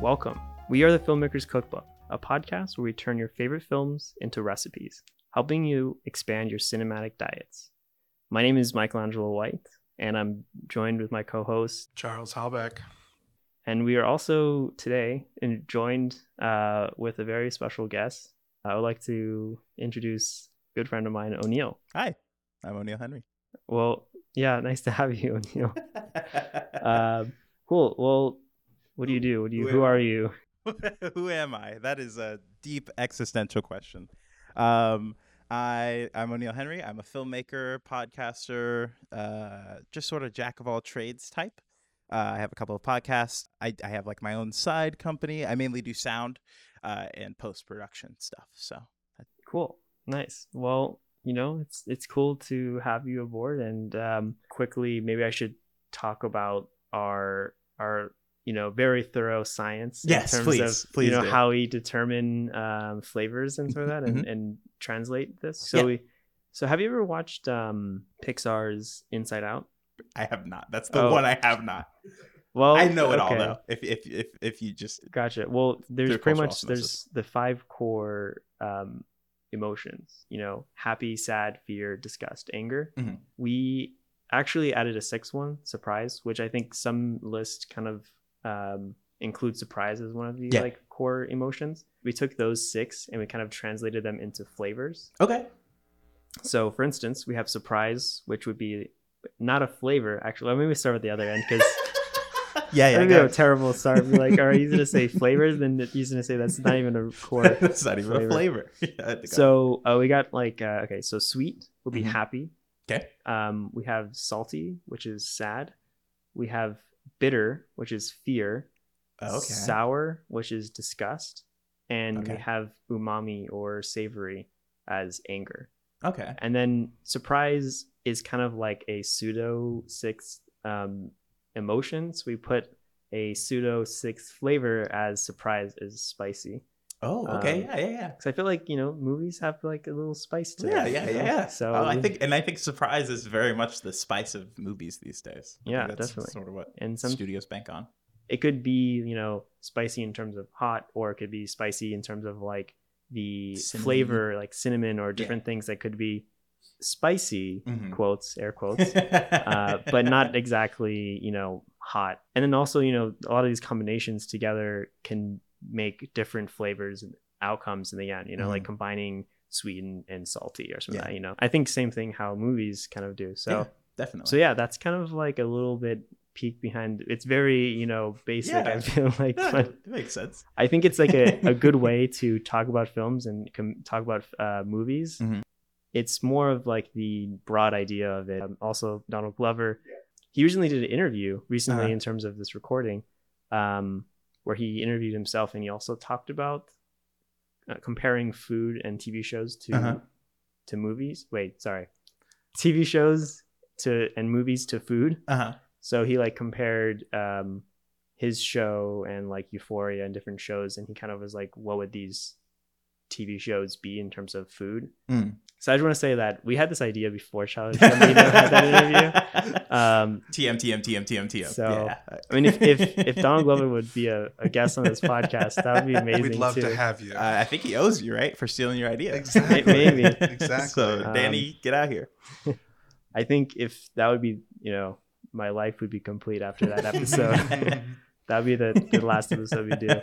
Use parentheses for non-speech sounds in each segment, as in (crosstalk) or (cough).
Welcome. We are the Filmmakers Cookbook, a podcast where we turn your favorite films into recipes, helping you expand your cinematic diets. My name is Michelangelo White, and I'm joined with my co host, Charles Halbeck. and we are also today in, joined uh, with a very special guest. I would like to introduce a good friend of mine, O'Neil. Hi, I'm O'Neil Henry. Well, yeah, (laughs) nice to have you, O'Neil. Uh, (laughs) cool. Well, what do you do? What do you, Who who are you? (laughs) (laughs) Who am I? That is a deep existential question. Um, I I'm O'Neil Henry. I'm a filmmaker, podcaster, uh, just sort of jack of all trades type. Uh, I have a couple of podcasts. I, I have like my own side company. I mainly do sound uh, and post production stuff. So Cool. Nice. Well, you know, it's it's cool to have you aboard and um quickly maybe I should talk about our our you know very thorough science Yes, in terms please. of Please you know do. how we determine um flavors and sort of that and, Mhm. and translate this. So Yeah. we so have you ever watched um Pixar's Inside Out? I have not. That's the Oh. one I have not. Well, I know it all though. If if if if you just Gotcha. Well, there's pretty much there's the five core um, emotions. You know, happy, sad, fear, disgust, anger. Mhm. We actually added a sixth one, surprise, which I think some list kind of um, include surprise as one of the Yeah. like core emotions. We took those six and we kind of translated them into flavors. okay. So, for instance, we have surprise, which would be not a flavor. Actually, let me start with the other end because (laughs) Yeah, yeah. That'd be a terrible start. Be like, are you gonna say (laughs) flavors? Then he's gonna say that's not even a core. (laughs) That's not even flavor. a flavor. Yeah, I think I- So uh, we got like uh, okay, so sweet would be Mhm. happy. okay. Um, we have salty, which is sad. We have bitter, which is fear. Okay. Sour, which is disgust, and we have umami or savory as anger. Okay. And then surprise is kind of like a pseudo sixth um, emotion. So we put a pseudo sixth flavor as surprise is spicy. Oh, okay. Um, yeah, yeah, yeah. Because I feel like you know movies have like a little spice to Yeah, them. yeah, yeah, yeah. So Oh, I think, and I think surprise is very much the spice of movies these days. I Yeah, that's definitely. Sort of what and some studios bank on. it could be you know spicy in terms of hot, or it could be spicy in terms of like the Cinnamon. flavor, like cinnamon or different things that could be spicy Mhm. quotes air quotes uh, (laughs) but not exactly you know hot and then also you know a lot of these combinations together can make different flavors and outcomes in the end you know like combining sweet and, and salty or something Mm-hmm. Yeah. like that, you know i think same thing how movies kind of do so yeah, definitely. so yeah that's kind of like a little bit peek behind it's very you know basic Yeah. i feel (laughs) like Yeah, it makes sense. i think it's like a, a (laughs) good way to talk about films and com- talk about uh, movies Mhm. it's more of like the broad idea of it um, also donald glover he recently did an interview recently Uh-huh. in terms of this recording um, where he interviewed himself and he also talked about uh, comparing food and tv shows to Uh-huh. to movies wait sorry tv shows to and movies to food Uh huh. so he like compared um his show and like Euphoria and different shows, and he kind of was like, "What would these TV shows be in terms of food?" Mm. So I just want to say that we had this idea before Childish (laughs) Gambino had that interview. Um, TM TM TM TM TM. So, yeah. I mean, if if, if (laughs) Donald Glover would be a, a guest on this podcast, that would be amazing We'd love too. to have you. Uh, I think he owes you right for stealing your idea. exactly. (laughs) Maybe. Exactly. So Um, Danny, get out here. I think if that would be, you know, my life would be complete after that episode. that would be the, the last episode we do.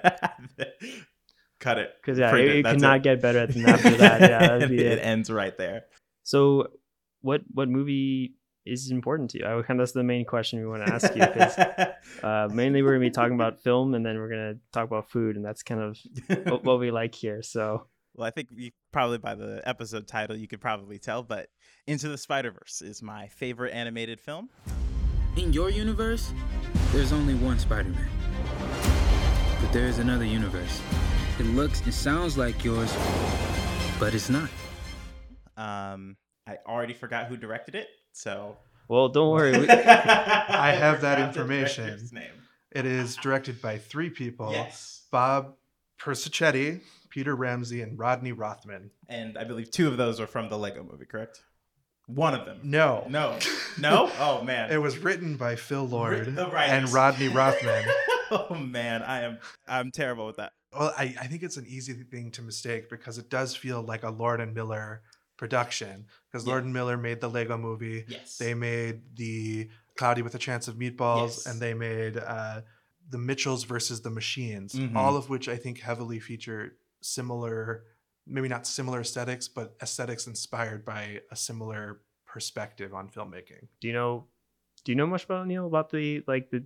Cut it. Because yeah, it, it. it That's could not it. get better than after that. Yeah, be (laughs) it it. ends right there. So, what what movie is important to you? I kind of that's the main question we want to ask you because (laughs) uh, mainly we're gonna be talking about film and then we're gonna talk about food, and that's kind of what, what we like here. So, (laughs) Well, I think you probably by the episode title you could probably tell, but Into the Spider Verse is my favorite animated film. In your universe, there's only one Spider Man. But there is another universe. It looks and sounds like yours, but it's not. Um, I already forgot who directed it, so well, don't worry. We, I (laughs) have that information. Name. It is directed by three people Yes, Bob Persichetti, Peter Ramsey, and Rodney Rothman. and I believe two of those are from the Lego Movie, correct? One of them. No. No. (laughs) No? Oh man. It was written by Phil Lord Writ- the writers. and Rodney (laughs) Rothman. oh man, I am I'm terrible with that. Well, I, I think it's an easy thing to mistake because it does feel like a Lord and Miller production. Because Lord and Miller made the Lego movie. Yes. They made the Cloudy with a Chance of Meatballs, Yes. and they made uh, the Mitchells versus the Machines, Mhm. all of which I think heavily feature similar, maybe not similar aesthetics, but aesthetics inspired by a similar perspective on filmmaking. Do you know? Do you know much about Neil about the like the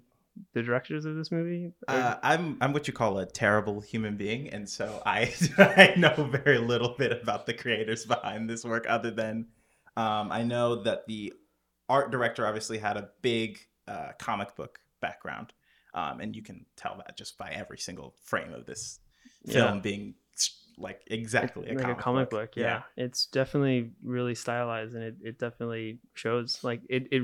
the directors of this movie? Uh, I'm I'm what you call a terrible human being, and so I (laughs) I know very little bit about the creators behind this work, other than um, I know that the art director obviously had a big uh, comic book background, um, and you can tell that just by every single frame of this film Yeah. being like exactly like a comic, book. yeah. It's definitely really stylized and it, it definitely shows like it, it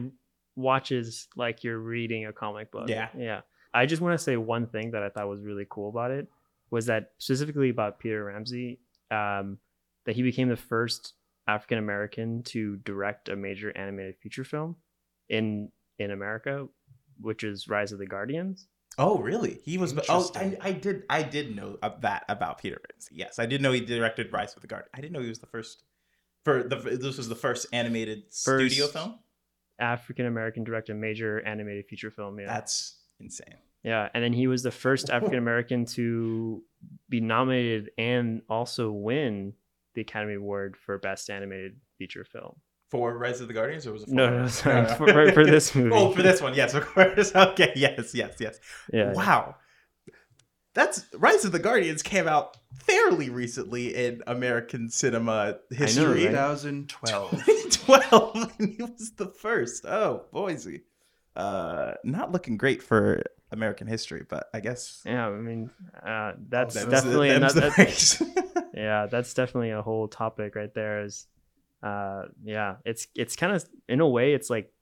watches like you're reading a comic book. Yeah. Yeah. I just want to say one thing that I thought was really cool about it was that specifically about Peter Ramsey, um, that he became the first African American to direct a major animated feature film in in America, which is Rise of the Guardians. Oh, really? He was. Oh, I, I did. I did know that about Peter Ramsey. Yes, I did know he directed Rise of the Guard. I didn't know he was the first. For the this was the first animated studio film. African American direct a major animated feature film. Yeah. That's insane. Yeah, and then he was the first (laughs) African American to be nominated and also win the Academy Award for Best Animated Feature Film. For Rise of the Guardians, or was it? For No, no, sorry, for- for- for this movie. (laughs) Oh, for this one, yes, of course. (laughs) Okay, yes, yes, yes. Yeah, Wow, that's Rise of the Guardians came out fairly recently in American cinema history. right? 2012. 2012 and (laughs) he was the first oh boise uh not looking great for american history but i guess yeah. I mean, uh, that's them's definitely them's another. the (laughs) yeah, that's definitely a whole topic right there. Is uh, yeah, it's it's kind of in a way it's like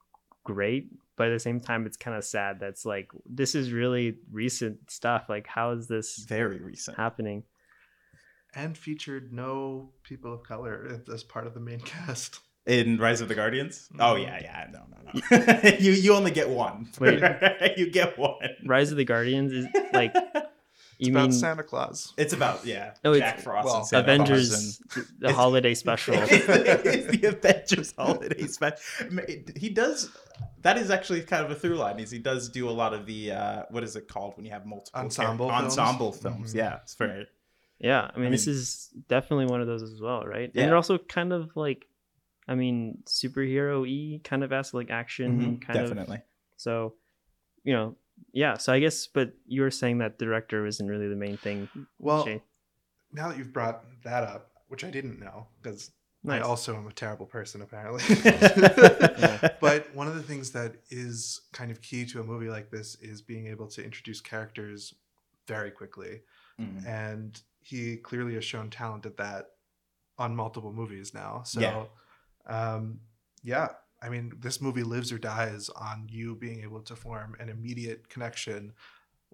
great, but at the same time it's kind of sad. That's like this is really recent stuff. Like, how is this very recent happening? and featured no people of color as part of the main (laughs) cast. in rise of the guardians oh mm-hmm. yeah yeah no no no (laughs) you you only get one Wait. (laughs) you get one Rise of the Guardians is like It's you about mean Santa Claus. it's about yeah No, it's- jack frost well, and Santa Claus Avengers, and- the holiday special. (laughs) it's the Avengers holiday special. He does. That is actually kind of a through line. Is he does do a lot of the uh, what is it called when you have multiple Ensemble char- films? ensemble films? Mhm. Yeah, it's very Yeah, I mean, I this is definitely one of those as well, right? Yeah. And they're also kind of like, I mean, superhero e kind of as like action Mhm, kind of. definitely. So, you know, yeah. So I guess, but you were saying that director isn't really the main thing. Well, Shay. now that you've brought that up, which I didn't know because I also am a terrible person apparently. Yeah. (laughs) (laughs) but one of the things that is kind of key to a movie like this is being able to introduce characters very quickly. Mhm. And he clearly has shown talent at that on multiple movies now. So, Yeah. um, yeah, I mean, this movie lives or dies on you being able to form an immediate connection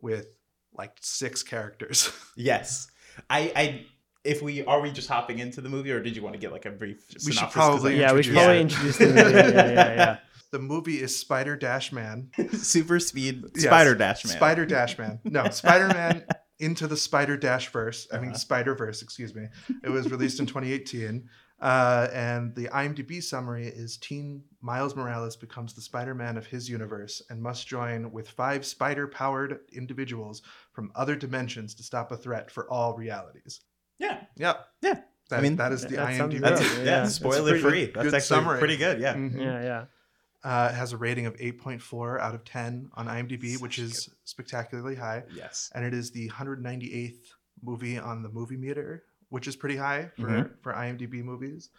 with like six characters. (laughs) Yes, I. I if we are we just hopping into the movie, or did you want to get like a brief? We should probably yeah, we should probably it. introduce the movie. Yeah, yeah, yeah. (laughs) the movie is Spider Dash Man. (laughs) super speed Yes. spider dash man. Spider Dash Man. No, Spider Man into the Spider Dash verse. I mean, Uh-huh. Spider Verse, excuse me. It was released in 2018. Uh, and the IMDb summary is Teen Miles Morales becomes the Spider Man of his universe and must join with five spider powered individuals from other dimensions to stop a threat for all realities. Yeah, Yep. Yeah. That, I mean, that is the that IMDb. that's Yeah, yeah, yeah, that's Spoiler-free. good- That's good actually summary. pretty good. Yeah. Mhm. yeah, yeah. Uh, it has a rating of 8.4 out of 10 on IMDb, Such which a is spectacularly high. Yes. and it is the 198th movie on the movie meter, which is pretty high for, Mhm. for IMDb movies.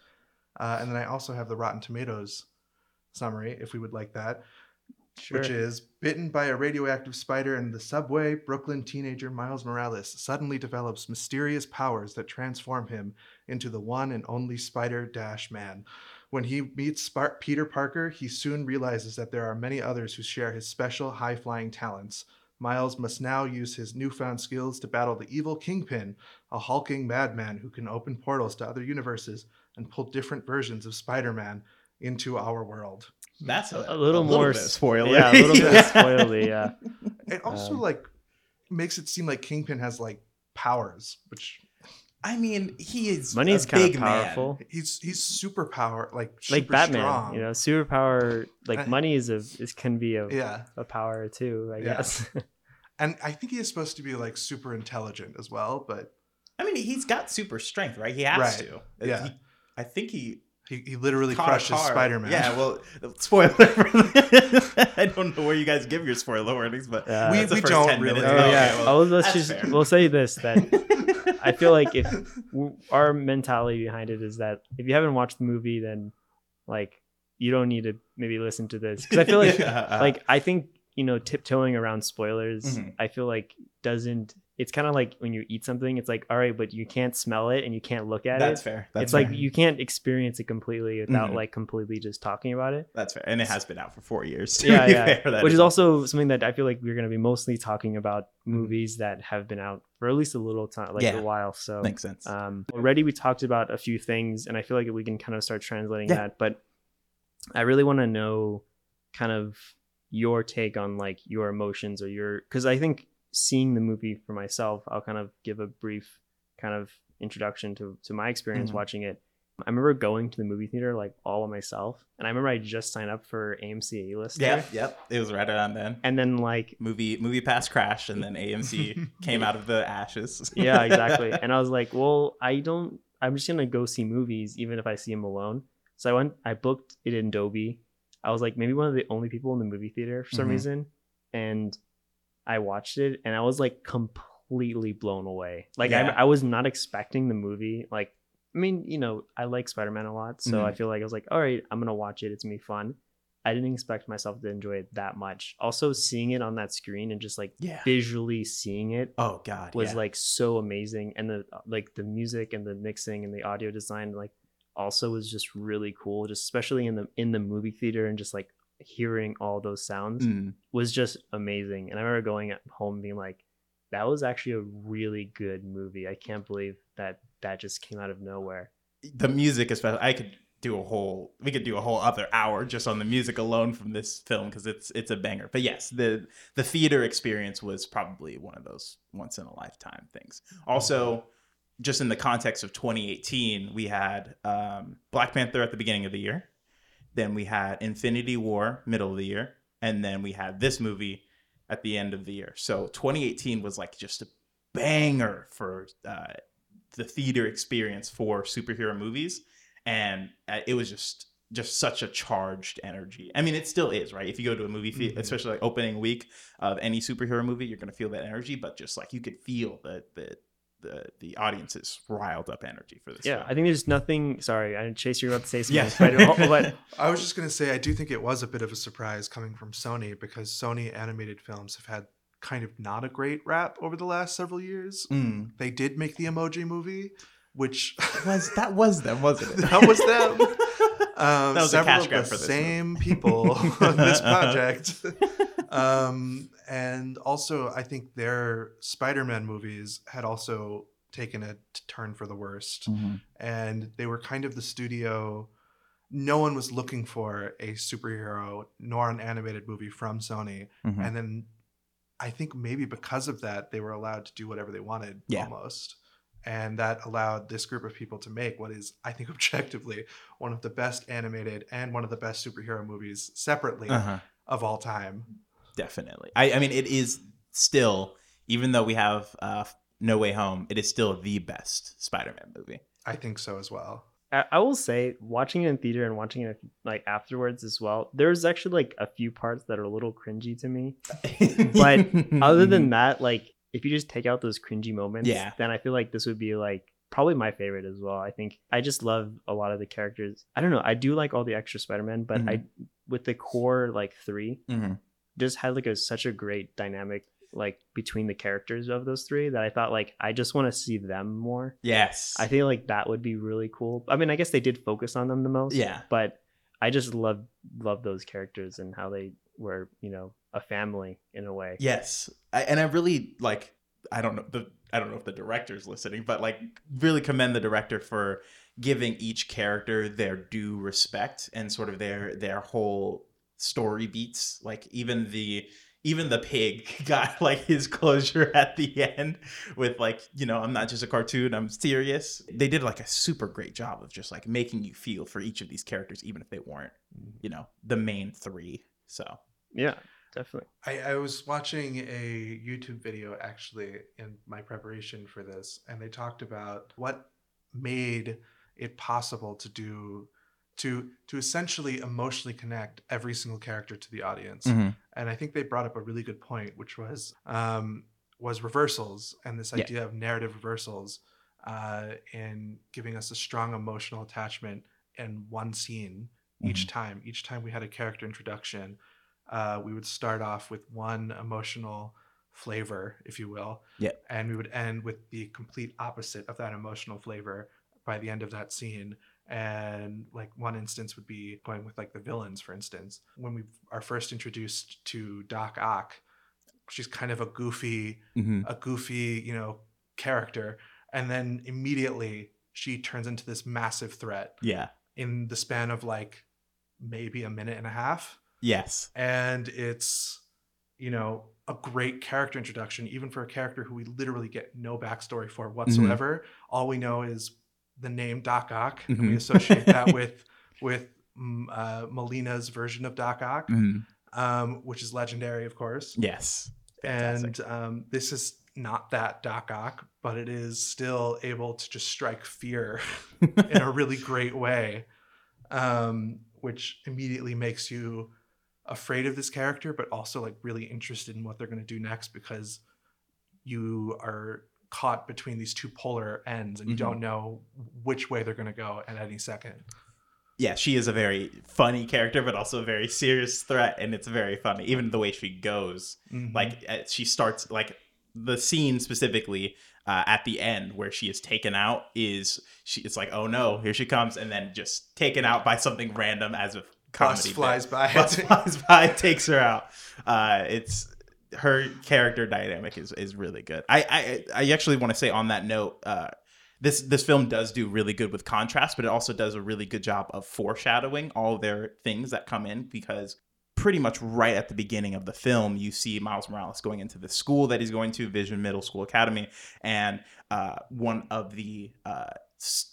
Uh, and then I also have the Rotten Tomatoes summary, if we would like that, Sure. which is bitten by a radioactive spider in the subway, Brooklyn teenager Miles Morales suddenly develops mysterious powers that transform him into the one and only Spider Dash Man. When he meets Peter Parker, he soon realizes that there are many others who share his special high flying talents. Miles must now use his newfound skills to battle the evil Kingpin, a hulking madman who can open portals to other universes and pull different versions of Spider Man into our world. That's a, a little more bit spoiler. Yeah, a little bit (laughs) spoily. Yeah. And also, Um, like, makes it seem like Kingpin has like powers, which I mean, he is Money a is kind of big man. powerful. he's he's super power like Like Batman, strong. you know, superpower. Like I- money is a is can be a, Yeah, a power too. I Yeah. guess. (laughs) and I think he is supposed to be like super intelligent as well, but I mean, he's got super strength, right? He has Right. to. Yeah. He- I think he he, he literally caught crushes car. Spider Man. Yeah, well, (laughs) spoiler. for- (laughs) I don't know where you guys give your spoiler warnings, but Yeah. We- that's the we first don't 10 really. minutes. oh Okay, yeah. well, let's just fair. we'll say this that (laughs) I feel like if our mentality behind it is that if you haven't watched the movie, then like you don't need to maybe listen to this because I feel like Yeah, uh, like I think you know tiptoeing around spoilers. Mhm. I feel like doesn't. It's kind of like when you eat something. It's like all right, but you can't smell it and you can't look at that's it. That's fair. That's it's like you can't experience it completely without Mhm. like completely just talking about it. That's fair, and it has been out for four years. to yeah, be yeah. fair, Which is also something that I feel like we're going to be mostly talking about movies that have been out for at least a little time, like Yeah. a while. So makes sense. um, already we talked about a few things, and I feel like we can kind of start translating Yeah. that. But I really want to know kind of your take on like your emotions or your because I think seeing the movie for myself, I'll kind of give a brief kind of introduction to to my experience Mhm. watching it. I remember going to the movie theater like all of myself, and I remember I just signed up for AMC A list. yeah, yep. It was right around then. and then like Movie movie pass crashed, and then AMC (laughs) came out of the ashes. yeah (laughs) exactly and i was like well i don't i'm just gonna go see movies even if i see them alone so i went i booked it in Dolby. i was like maybe one of the only people in the movie theater for some Mhm. reason and i watched it and i was like completely blown away like Yeah. I, I was not expecting the movie like i mean you know i like spider-man a lot so i Mhm. feel like i was like all right i'm gonna watch it it's gonna be fun i didn't expect myself to enjoy it that much also seeing it on that screen and just like Yeah. visually seeing it Oh God. was yeah. like so amazing and the like the music and the mixing and the audio design like also was just really cool just especially in the in the movie theater and just like hearing all those sounds Mm. was just amazing. And i remember going at home being like that was actually a really good movie. I can't believe that that just came out of nowhere. The music especially i could do a whole we could do a whole other hour just on the music alone from this film because it's it's a banger. But yes the the theater experience was probably one of those once in a lifetime things. Also just in the context of 2018 we had um, black panther at the beginning of the year then we had infinity war middle of the year. And then we had this movie at the end of the year. So 2018 was like just a banger for uh, the theater experience for superhero movies. And uh, it was just just such a charged energy. I mean it still is right? If you go to a movie theater Mhm. especially like opening week of any superhero movie you're going to feel that energy but just like you could feel the the the, the audience's riled up energy for this yeah film. i think there's nothing sorry i chase you about to say something Yeah. Spider- but (laughs) I was just gonna say I do think it was a bit of a surprise coming from Sony because Sony animated films have had kind of not a great rap over the last several years. Mm. They did make the Emoji Movie, which was that was them wasn't it (laughs) That was them. um, (laughs) That was a cash grab the for this same people on this project. Um, and also, I think their Spider-Man movies had also taken a t- turn for the worst, Mhm. and they were kind of the studio. No one was looking for a superhero nor an animated movie from Sony, Mhm. and then I think maybe because of that, they were allowed to do whatever they wanted Yeah. almost. And that allowed this group of people to make what is, I think, (laughs) objectively one of the best animated and one of the best superhero movies separately uh-huh. of all time. Definitely I, I mean it is still even though we have uh, no way home it is still the best spider-man movie I think so as well. I, I will say watching it in theater and watching it like afterwards as well there's actually like a few parts that are a little cringy to me But (laughs) other than that like if you just take out those cringy moments Yeah. then i feel like this would be like probably my favorite as well i think i just love a lot of the characters i don't know i do like all the extra spider-man but i with the core like three Mhm. Just had like a such a great dynamic like between the characters of those three that i thought like i just want to see them more yes i feel like that would be really cool i mean i guess they did focus on them the most yeah but I just love love those characters and how they were, you know, a family in a way. Yes, I, and I really like. I don't know the. I don't know if the director's listening, but like, really commend the director for giving each character their due respect and sort of their their whole story beats. Like even the even the pig (laughs) got like his closure (laughs) at the end with like you know i'm not just a cartoon i'm serious they did like a super great job of just like making you feel for each of these characters even if they weren't mm-hmm. you know the main three so Yeah, definitely. I, I was watching a YouTube video actually in my preparation for this, and they talked about what made it possible to do to to essentially emotionally connect every single character to the audience. Mm-hmm. And I think they brought up a really good point, which was um, was reversals and this Yeah. idea of narrative reversals uh, in giving us a strong emotional attachment in one scene each time. Each time we had a character introduction, uh, we would start off with one emotional flavor, if you will, Yeah. and we would end with the complete opposite of that emotional flavor by the end of that scene. And like one instance would be going with like the villains, for instance. When we are first introduced to Doc Ock, she's kind of a goofy, Mm-hmm. a goofy, you know, character, and then immediately she turns into this massive threat yeah. in the span of like maybe a minute and a half. Yes. And it's you know a great character introduction even for a character who we literally get no backstory for whatsoever. All we know is the name doc ock and we associate that (laughs) with with mm, uh, molina's version of doc ock Mhm. um, which is legendary of course yes Fantastic. and um, this is not that doc ock but it is still able to just strike fear (laughs) in a really great way, um, which immediately makes you afraid of this character, but also like really interested in what they're going to do next because you are caught between these two polar ends and you Mhm. don't know which way they're going to go at any second. yeah, she is a very funny character, but also a very serious threat, and it's very funny. Even the way she goes, Mhm. like uh, she starts like the scene specifically uh, at the end where she is taken out is she. It's like, oh no, here she comes, and then just taken out by something random as a bus comedy. flies bit. by. Bus (laughs) flies by, takes her out. Uh, it's her character dynamic is is really good. I I, I actually want to say on that note. Uh, this this film does do really good with contrast, but it also does a really good job of foreshadowing all their things that come in because pretty much right at the beginning of the film, you see Miles Morales going into the school that he's going to, Vision Middle School Academy, and uh, one of the uh,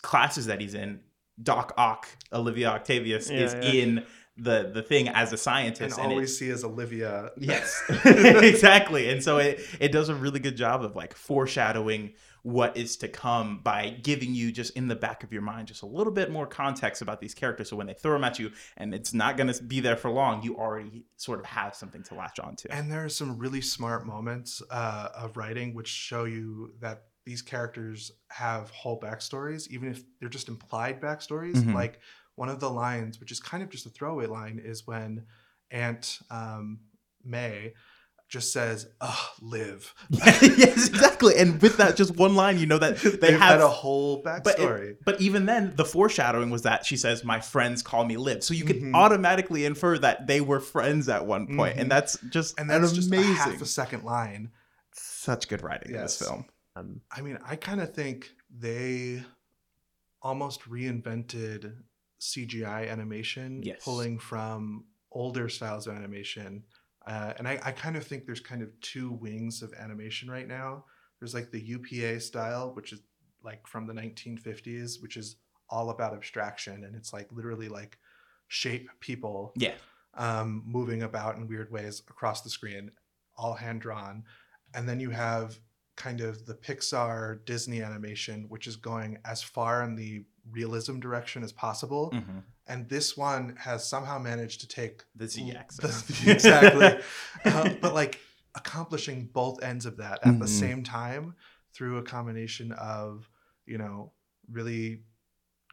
classes that he's in, Doc Ock, Olivia Octavius, Yeah, is yeah. in the the thing as a scientist, and we it- see as Olivia. Yes, (laughs) (laughs) exactly. And so it it does a really good job of like foreshadowing what is to come by giving you just in the back of your mind just a little bit more context about these characters. So when they throw them at you and it's not going to be there for long, you already sort of have something to latch onto. And there are some really smart moments uh, of writing which show you that these characters have whole backstories, even if they're just implied backstories. Mhm. Like one of the lines, which is kind of just a throwaway line, is when Aunt um, May just says, "Ugh, live." (laughs) yes, exactly. And with that just one line, you know that they They've have had a whole but, it- backstory. but even then, the foreshadowing was that she says, "My friends call me Liv," so you could Mhm. automatically infer that they were friends at one point, Mhm. and that's just and an that's just a amazing. half a second line. Such good writing in this film. Um, I mean, I kind of think they almost reinvented CGI animation, Yes. pulling from older styles of animation. Uh, and I, I kind of think there's kind of two wings of animation right now. There's like the UPA style, which is like from the 1950s, which is all about abstraction. And it's like literally like shape people Yeah. um, moving about in weird ways across the screen, all hand drawn. And then you have kind of the Pixar Disney animation, which is going as far in the realism direction as possible. Mhm. And this one has somehow managed to take The Z l- axis. the- (laughs) exactly, uh, but like accomplishing both ends of that at the Mhm. same time through a combination of you know really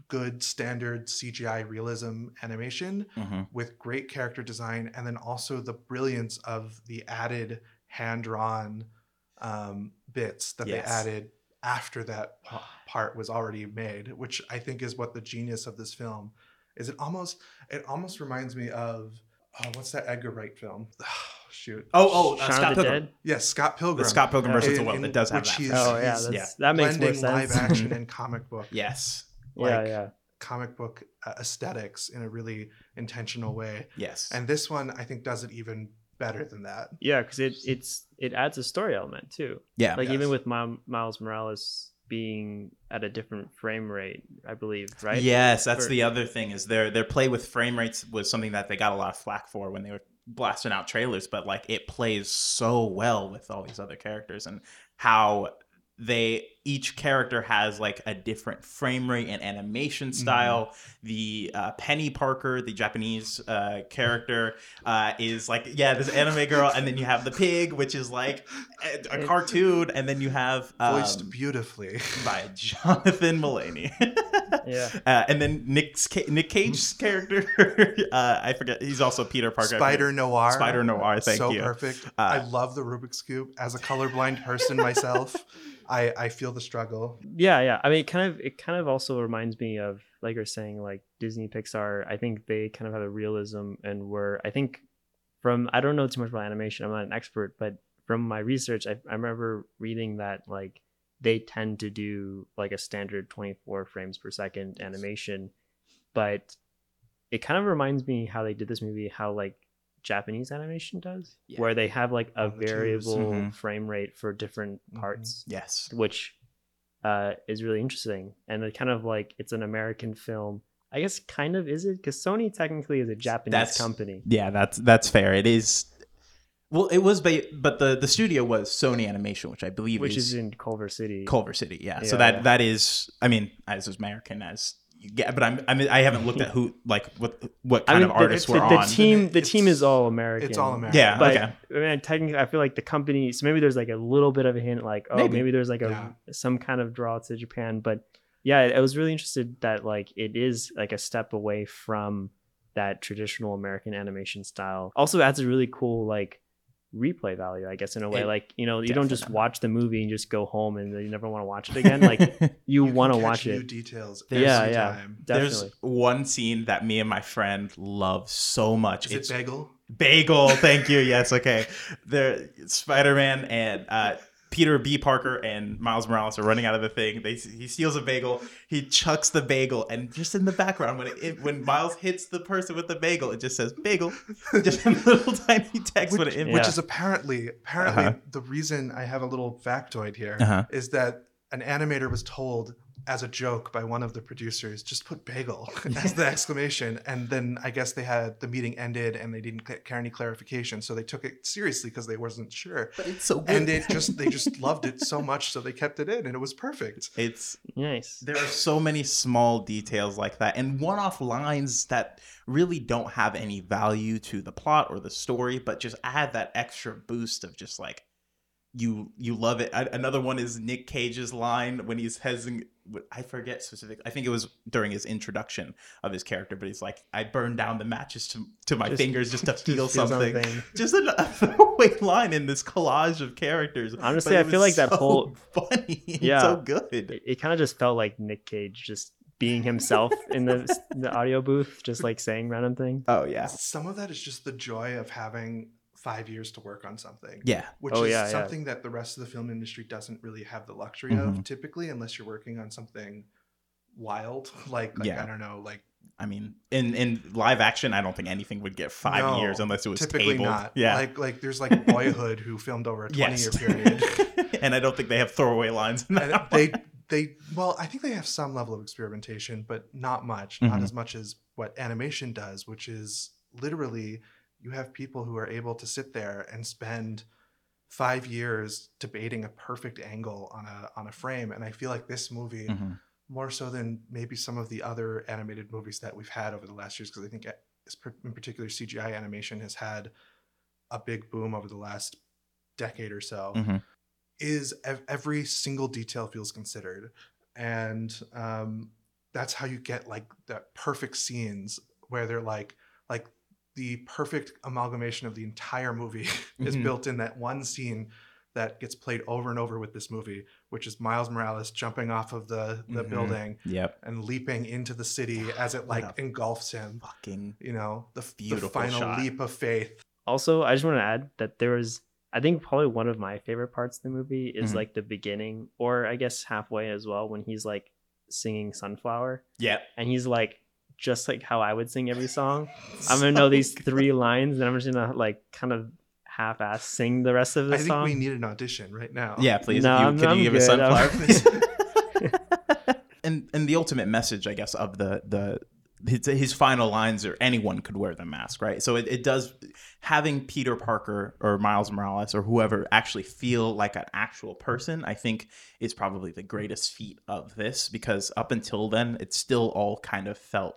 good standard CGI realism animation Mhm. with great character design and then also the brilliance of the added hand drawn um, bits that Yes. they added after that part was already made which i think is what the genius of this film is it almost it almost reminds me of oh, what's that edgar wright film (sighs) shoot Oh, oh, uh, Scott the Pilgrim. Dead. yes scott pilgrim The Scott Pilgrim versus the In- World. It does have that. he's- Oh yeah, he's- that's yeah. that makes more sense. live action (laughs) and comic book Yes. yeah, like, yeah. comic book uh, aesthetics in a really intentional way Yes. and this one i think does it even better than that. Yeah, because it it's it adds a story element too. Yeah. Like even with Mi- Miles Morales being at a different frame rate, I believe, right? Yes, that's For- the other thing is their their play with frame rates was something that they got a lot of flack for when they were blasting out trailers, but like it plays so well with all these other characters and how they each character has like a different frame rate and animation style. The uh, Peni Parker, the Japanese uh, character, uh, is like yeah, this anime girl, and then you have the pig, which is like a, a cartoon, and then you have um, Voiced beautifully. by Jonathan Mulaney. (laughs) Yeah. Uh, and then Nick's Nick Cage's character, (laughs) uh, I forget. He's also Peter Parker. Spider Noir. Spider Noir. Thank so you. perfect. Uh, I love the Rubik's Cube. As a colorblind person myself, (laughs) I, I feel the struggle. yeah yeah. I mean it kind of it kind of also reminds me of like you're saying like disney pixar. I think they kind of have a realism and where i think from i don't know too much about animation. I'm not an expert but from my research i, I remember reading that like they tend to do like a standard 24 frames per second animation. But it kind of reminds me how they did this movie how like japanese animation does Yeah. where they have like a On the twos. variable Mhm. frame rate for different Mhm. parts Yes. which uh, is really interesting. And it kind of like it's an American film. I guess kind of is it because Sony technically is a Japanese That's- company. Yeah, that's that's fair. It is. Well, it was, ba- but the the studio was Sony Animation, which I believe Which is, is in Culver City. Culver City. Yeah. so that yeah. that is. I mean, as American as you get, but I'm. I mean, I haven't looked at who like what what I kind mean, of artists the, were the on. team. The It's- team is all American. It's all American. Yeah. But okay. I mean, technically, I feel like the company. So maybe there's like a little bit of a hint, like oh, Maybe. maybe, there's like a Yeah. some kind of draw to Japan. But yeah, I was really interested that like it is like a step away from that traditional American animation style. Also adds a really cool like replay value, I guess, in a way. It- like you know, you don't just watch the movie and just go home and you never want to watch it again. Like (laughs) you, can want to watch new it. details Yeah, every yeah. time. There's one scene that me and my friend love so much. Is it's it bagel? Bagel, thank you. Yes, okay. There, Spider Man and uh, Peter B. Parker and Miles Morales are running out of the thing. They he steals a bagel. He chucks the bagel, and just in the background, when it, when Miles hits the person with the bagel, it just says "bagel," (laughs) just in little tiny text. which, it which Yeah. is apparently apparently Uh-huh. the reason I have a little factoid here is Uh-huh. that an animator was told as a joke by one of the producers, just put bagel (laughs) as the exclamation. And then I guess they had the meeting ended and they didn't care any clarification. So they took it seriously because they wasn't sure. But it's so good. And it just they just (laughs) loved it so much so they kept it in and it was perfect. it's Nice. there are so many small details like that and one-off lines that really don't have any value to the plot or the story but just add that extra boost of just like you you love it I, another one is nick cage's line when he's hesing i forget specific i think it was during his introduction of his character but he's like i burned down the matches to, to my Just- fingers just to (laughs) just feel feel something. something. (laughs) just a, a throwaway (laughs) line in this collage of characters Honestly, I feel was like that whole- funny and Yeah. so good It, it kind of just felt like Nick Cage just being himself in the the audio booth, just like saying random things. oh yeah Some of that is just the joy of having five years to work on something. yeah which Oh, is yeah, yeah. something that the rest of the film industry doesn't really have the luxury Mhm. of typically unless you're working on something wild (laughs) like, like Yeah. i don't know like I mean, in in live action, I don't think anything would get five No, years unless it was typically tabled. not Yeah, like like there's like boyhood who filmed over a (laughs) 20 yes. year period (laughs) and I don't think they have throwaway lines. In and they they well i think they have some level of experimentation but not much not Mhm. as much as what animation does which is literally you have people who are able to sit there and spend five years debating a perfect angle on a on a frame and i feel like this movie Mhm. more so than maybe some of the other animated movies that we've had over the last years because i think in particular cgi animation has had a big boom over the last decade or so Mhm. is ev- every single detail feels considered and um, that's how you get like the perfect scenes where they're like like the perfect amalgamation of the entire movie (laughs) is Mhm. built in that one scene that gets played over and over with this movie which is miles morales jumping off of the the Mhm. building Yep, and leaping into the city as it like a engulfs him fucking you know the, the Beautiful final shot. leap of faith Also, I just want to add that there was, I think, probably one of my favorite parts of the movie is Mhm. like the beginning, or I guess halfway as well, when he's like singing Sunflower, yep. and he's like, just like how I would sing every song. (laughs) I'm gonna know these three lines, and I'm just gonna like kind of half-ass sing the rest of the I think song? we need an audition right now. Yeah, please. No, you, I'm- could I'm you give us good. sunflower, I'm- please? (laughs) (laughs) and and the ultimate message, I guess, of the the his, his final lines are anyone could wear the mask, right? So it, it does having Peter Parker or Miles Morales or whoever actually feel like an actual person. I think is probably the greatest feat of this because up until then, it still all kind of felt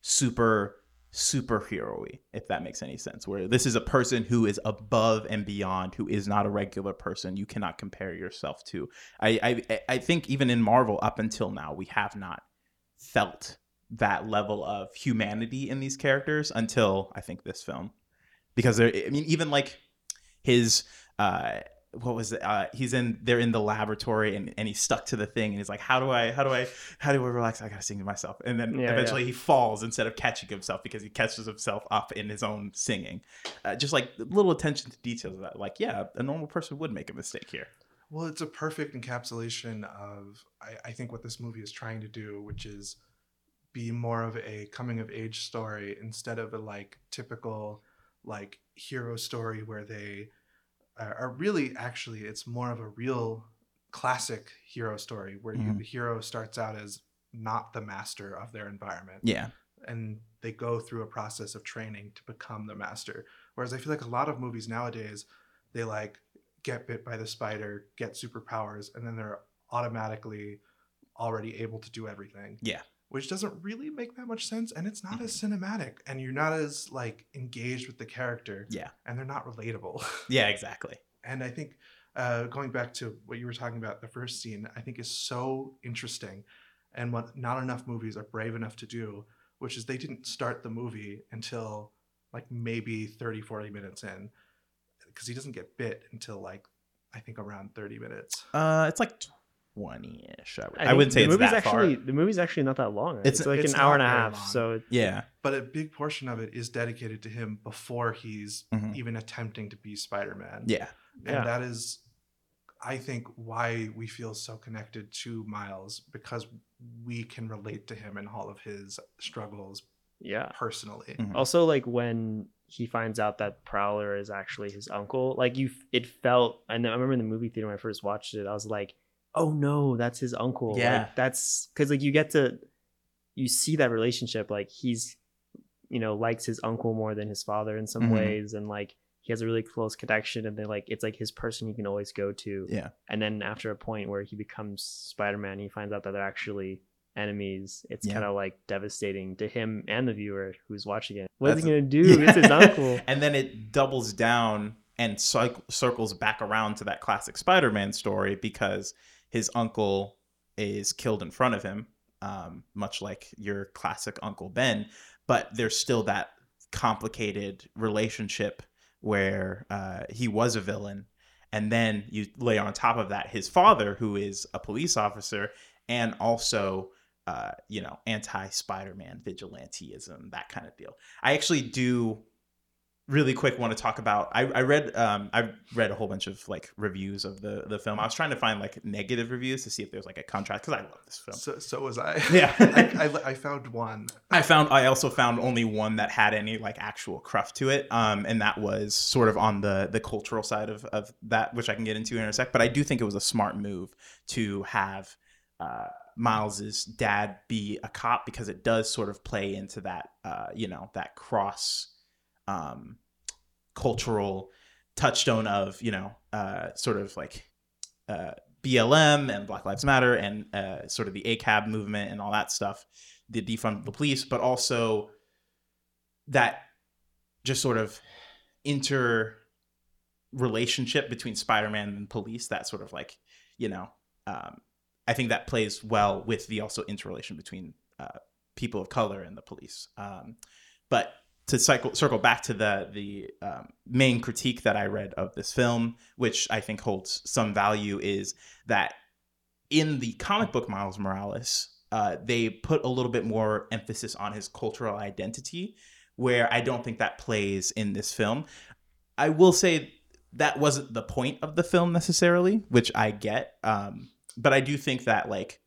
super superhero-y if that makes any sense where this is a person who is above and beyond who is not a regular person. You cannot compare yourself to. I i, I think even in marvel up until now we have not felt that level of humanity in these characters until i think this film. Because there i mean even like his uh what was it? Uh, he's in they're in the laboratory and, and he's stuck to the thing and he's like how do i how do i how do i relax? I gotta sing to myself. And then Yeah, eventually he falls instead of catching himself because he catches himself up in his own singing. Uh, just like little attention to details of that. Like yeah a normal person would make a mistake here. Well, it's a perfect encapsulation of I, I think what this movie is trying to do, which is be more of a coming of age story instead of a like typical like hero story where they are, really actually it's more of a real classic hero story where you, Mhm. the hero starts out as not the master of their environment yeah and they go through a process of training to become the master. Whereas I feel like a lot of movies nowadays, they like get bit by the spider, get superpowers, and then they're automatically already able to do everything. Yeah. Which doesn't really make that much sense. And it's not as cinematic. And you're not as like engaged with the character. Yeah. And they're not relatable. (laughs) yeah exactly and I think uh, going back to what you were talking about, the first scene, I think is so interesting, and what not enough movies are brave enough to do, which is they didn't start the movie until like maybe 30, 40 minutes in, because he doesn't get bit until like I think around 30 minutes. uh it's like 20ish i, would, I, think wouldn't say the it's movie's that actually far the movie's actually not that long. Right? It's- It's, like it's an hour and a half. long. So it- yeah But a big portion of it is dedicated to him before he's Mhm. even attempting to be Spider-Man. yeah and Yeah. that is i think why we feel so connected to miles because we can relate to him and all of his struggles yeah. personally Mhm. Also, like when he finds out that Prowler is actually his uncle, like you, it felt. And I remember in the movie theater when I first watched it, I was like, "Oh no, that's his uncle." Yeah. like, that's because like you get to, you see that relationship. Like he's, you know, likes his uncle more than his father in some Mhm. ways, and like he has a really close connection, and then like it's like his person you can always go to. Yeah. And then after a point where he becomes Spider Man, he finds out that they're actually enemies. It's Yeah. kind of like devastating to him and the viewer who's watching it. What is he gonna do? (laughs) It's his uncle. (laughs) and then it doubles down and cyc- circles back around to that classic Spider-Man story because his uncle is killed in front of him, um, much like your classic Uncle Ben. But there's still that complicated relationship where uh, he was a villain, and then you lay on top of that his father, who is a police officer, and also. Uh, you know, anti Spider-Man vigilanteism, that kind of deal. I actually do really quick want to talk about I, I read um I read a whole bunch of like reviews of the the film. I was trying to find like negative reviews to see if there's like a contrast because I love this film. so, so was i Yeah. (laughs) I, I, I found one I found I also found only one that had any like actual cruft to it, um, and that was sort of on the the cultural side of of that, which I can get into in a sec. But I do think it was a smart move to have uh, Miles's dad be a cop because it does sort of play into that uh, you know that cross um, cultural touchstone of you know uh, sort of like uh, BLM and Black Lives Matter and uh, sort of the ACAB movement and all that stuff, the defund the police, but also that just sort of inter relationship between Spider-Man and police. That sort of like you know, um, I think that plays well with the also interrelation between uh, people of color and the police. Um, but to cycle circle back to the the um, main critique that I read of this film, which I think holds some value, is that in the comic book Miles Morales, uh, they put a little bit more emphasis on his cultural identity, where I don't think that plays in this film. I will say that wasn't the point of the film necessarily, which I get. Um, but I do think that like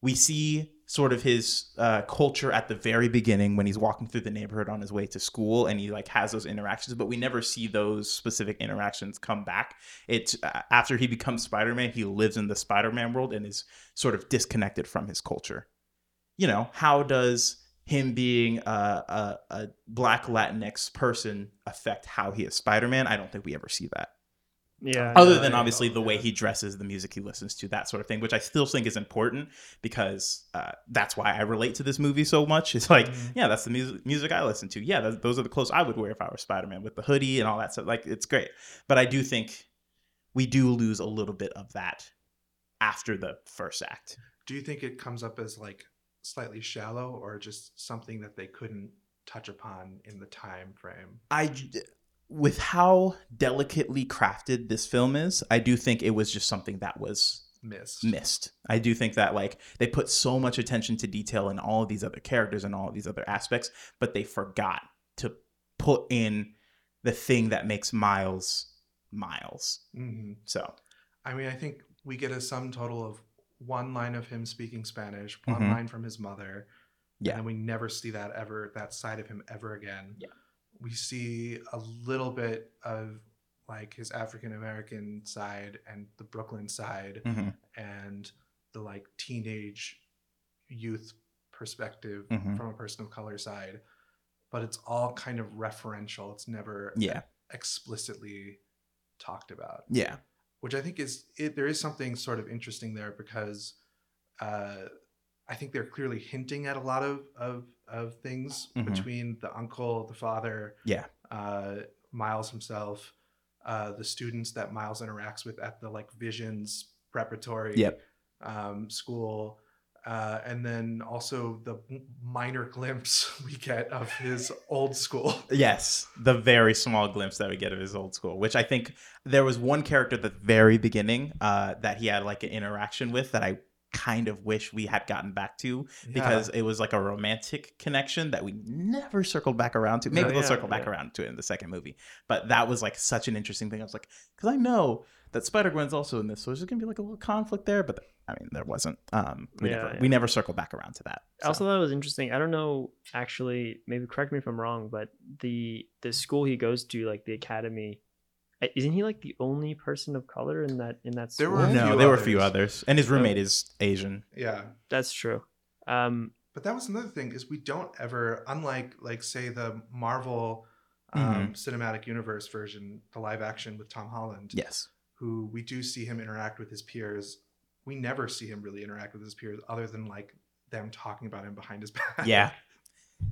we see sort of his uh, culture at the very beginning when he's walking through the neighborhood on his way to school and he like has those interactions but we never see those specific interactions come back. It's uh, after he becomes spider-man he lives in the spider-man world and is sort of disconnected from his culture. You know how does him being a, a, a black latinx person affect how he is spider-man? I don't think we ever see that Yeah. other no, than obviously know, the way yeah. he dresses the music he listens to that sort of thing which i still think is important because uh, that's why i relate to this movie so much (laughs) it's like Mhm. yeah that's the music music i listen to yeah that, those are the clothes i would wear if i were spider-man with the hoodie and all that stuff like it's great but i do think we do lose a little bit of that after the first act Do you think it comes up as like slightly shallow or just something that they couldn't touch upon in the time frame? I j- with how delicately crafted this film is, I do think it was just something that was Missed. missed. I do think that like they put so much attention to detail in all of these other characters and all of these other aspects, but they forgot to put in the thing that makes Miles Miles. hmm So I mean, I think we get a sum total of one line of him speaking Spanish, one Mhm. line from his mother. Yeah. And we never see that ever, that side of him ever again. Yeah. We see a little bit of like his African American side and the Brooklyn side mhm, and the like teenage youth perspective Mhm. from a person of color side. But it's all kind of referential. It's never yeah, explicitly talked about yeah, which I think is it, there is something sort of interesting there because uh, I think they're clearly hinting at a lot of of, of things Mhm. between the uncle, the father, Yeah. uh, Miles himself, uh, the students that Miles interacts with at the like Visions preparatory Yep. um, school. Uh, and then also the minor glimpse (laughs) we get of his old school. (laughs) Yes, the very small glimpse that we get of his old school, which I think there was one character at the very beginning uh, that he had like an interaction with that I kind of wish we had gotten back to because it was like a romantic connection that we never circled back around to. Maybe Oh, we'll yeah, circle back yeah. around to it in the second movie, but that was like such an interesting thing. I was like, because I know that Spider Gwen's also in this, so there's gonna be like a little conflict there, but I mean, there wasn't. Um, we Yeah, never yeah. we never circled back around to that. I so. also thought it was interesting. I don't know, actually, maybe correct me if I'm wrong, but the the school he goes to, like the academy, isn't he like the only person of color in that in that There school? were no, few there were a few others. others, and his roommate is Asian. yeah. That's true. Um, But that was another thing is we don't ever, unlike like say the Marvel um, Mhm. cinematic universe version, the live action with Tom Holland, Yes. who we do see him interact with his peers. We never see him really interact with his peers other than like them talking about him behind his back. Yeah. (laughs)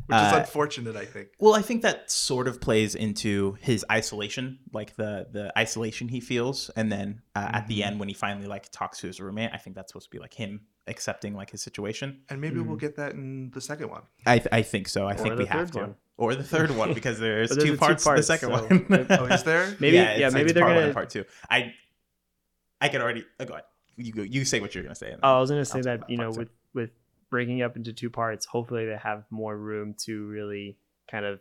which is Uh, unfortunate, I think. Well, I think that sort of plays into his isolation, like the the isolation he feels, and then uh, at the Mhm. end when he finally like talks to his roommate, I think that's supposed to be like him accepting like his situation. And maybe we'll Mhm. get that in the second one. I th- I think so. I Or think we have to, one. or the third one (laughs) because there's, But there's two, the two parts the second so- one. Oh, (laughs) is there? maybe, yeah, it's- maybe it's they're part one gonna. and part two. I I could already uh, go ahead. You go. You say what you're gonna say. and Oh, I was gonna say I'll talk that you know two. with with breaking up into two parts, hopefully they have more room to really kind of